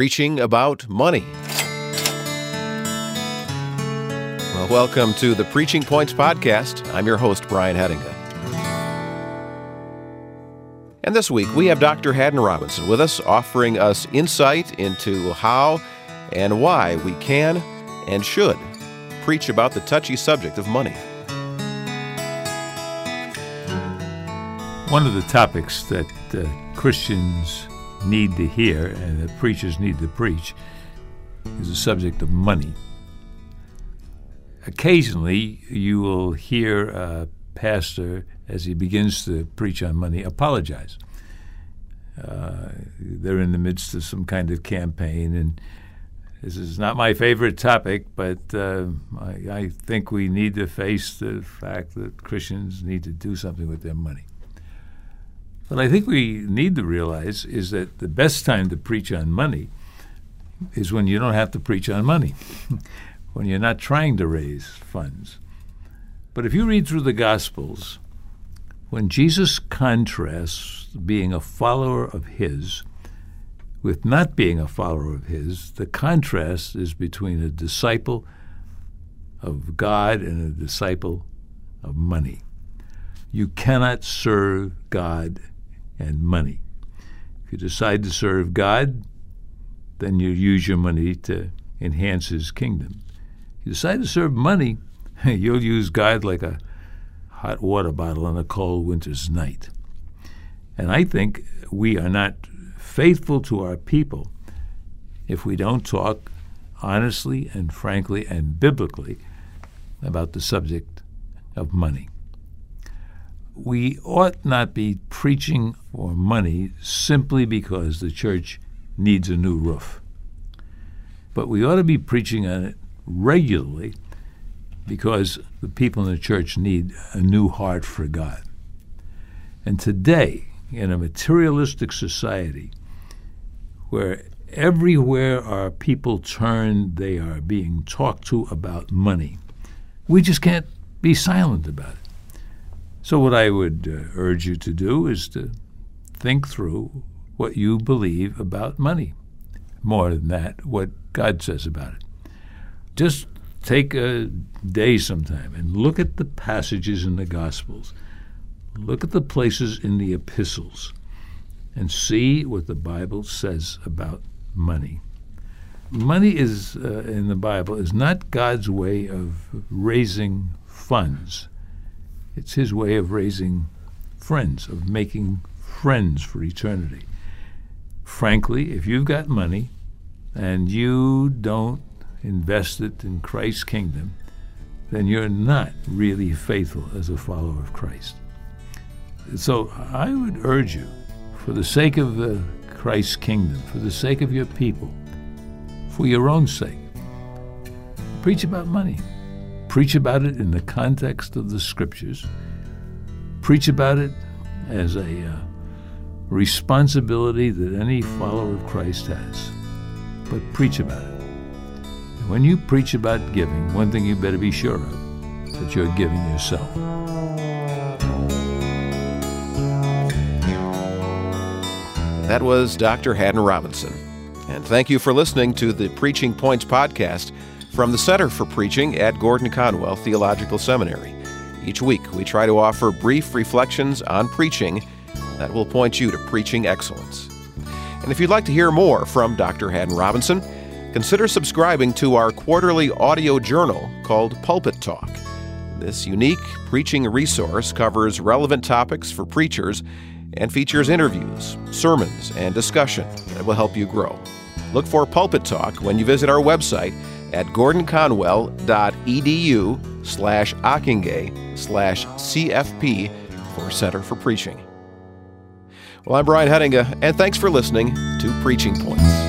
preaching about money. Well, welcome to the Preaching Points Podcast. I'm your host, Brian Hedinga. And this week, we have Dr. Haddon Robinson with us, offering us insight into how and why we can and should preach about the touchy subject of money. One of the topics that uh, Christians need to hear and that preachers need to preach is the subject of money. Occasionally, you will hear a pastor, as he begins to preach on money, apologize. Uh, they're in the midst of some kind of campaign, and this is not my favorite topic, but uh, I, I think we need to face the fact that Christians need to do something with their money. What I think we need to realize is that the best time to preach on money is when you don't have to preach on money, when you're not trying to raise funds. But if you read through the Gospels, when Jesus contrasts being a follower of His with not being a follower of His, the contrast is between a disciple of God and a disciple of money. You cannot serve God and money. If you decide to serve God, then you use your money to enhance His kingdom. If you decide to serve money, you'll use God like a hot water bottle on a cold winter's night. And I think we are not faithful to our people if we don't talk honestly and frankly and biblically about the subject of money we ought not be preaching for money simply because the church needs a new roof. But we ought to be preaching on it regularly because the people in the church need a new heart for God. And today, in a materialistic society where everywhere our people turn, they are being talked to about money, we just can't be silent about it. So, what I would uh, urge you to do is to think through what you believe about money. More than that, what God says about it. Just take a day sometime and look at the passages in the Gospels, look at the places in the epistles, and see what the Bible says about money. Money is uh, in the Bible is not God's way of raising funds it's his way of raising friends, of making friends for eternity. Frankly, if you've got money and you don't invest it in Christ's kingdom, then you're not really faithful as a follower of Christ. So I would urge you, for the sake of the Christ's kingdom, for the sake of your people, for your own sake, preach about money. Preach about it in the context of the scriptures. Preach about it as a uh, responsibility that any follower of Christ has. But preach about it. And when you preach about giving, one thing you better be sure of that you're giving yourself. That was Dr. Haddon Robinson. And thank you for listening to the Preaching Points podcast from the Center for Preaching at Gordon Conwell Theological Seminary. Each week, we try to offer brief reflections on preaching that will point you to preaching excellence. And if you'd like to hear more from Dr. Haddon Robinson, consider subscribing to our quarterly audio journal called Pulpit Talk. This unique preaching resource covers relevant topics for preachers and features interviews, sermons, and discussion that will help you grow. Look for Pulpit Talk when you visit our website at gordonconwell.edu slash Ockenga slash CFP for Center for Preaching. Well, I'm Brian Hedinga, and thanks for listening to Preaching Points.